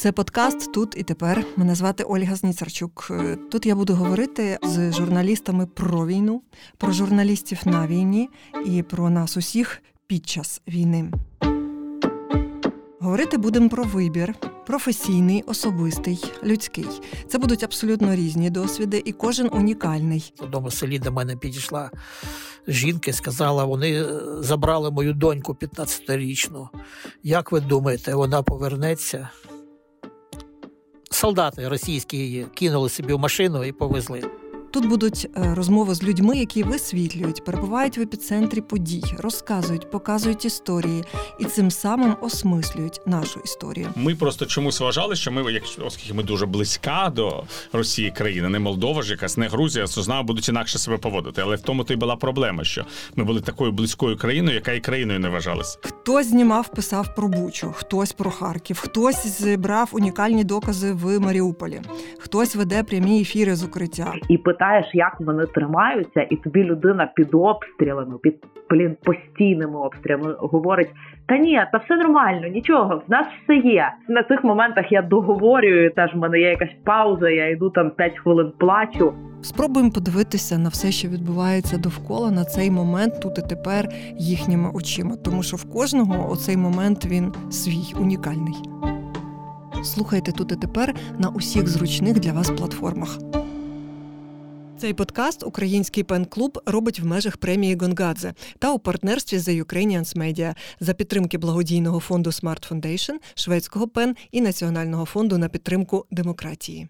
Це подкаст тут і тепер. Мене звати Ольга Зніцарчук. Тут я буду говорити з журналістами про війну, про журналістів на війні і про нас усіх під час війни. Говорити будемо про вибір, професійний, особистий, людський. Це будуть абсолютно різні досвіди, і кожен унікальний. В одному селі до мене підійшла жінка і сказала: вони забрали мою доньку 15-річну. Як ви думаєте, вона повернеться? Солдати російські кинули собі в машину і повезли. Тут будуть е, розмови з людьми, які висвітлюють, перебувають в епіцентрі подій, розказують, показують історії і цим самим осмислюють нашу історію. Ми просто чомусь вважали, що ми, якщо оскільки ми дуже близька до Росії країна, не Молдова ж якась, не Грузія, то з будуть інакше себе поводити. Але в тому то й була проблема, що ми були такою близькою країною, яка і країною не вважалась. Хтось знімав, писав про Бучу, хтось про Харків, хтось зібрав унікальні докази в Маріуполі, хтось веде прямі ефіри з укриття. І питаєш, як вони тримаються, і тобі людина під обстрілами, під блін постійними обстрілами говорить: Та ні, та все нормально, нічого, в нас все є. На цих моментах я договорюю. Теж в мене є якась пауза. Я йду там 5 хвилин плачу. Спробуємо подивитися на все, що відбувається довкола на цей момент, тут і тепер їхніми очима, тому що в кожного оцей момент він свій унікальний. Слухайте тут і тепер на усіх зручних для вас платформах. Цей подкаст Український пен-клуб робить в межах премії Гонгадзе та у партнерстві The Ukrainians Media за підтримки благодійного фонду Smart Foundation, шведського пен і Національного фонду на підтримку демократії.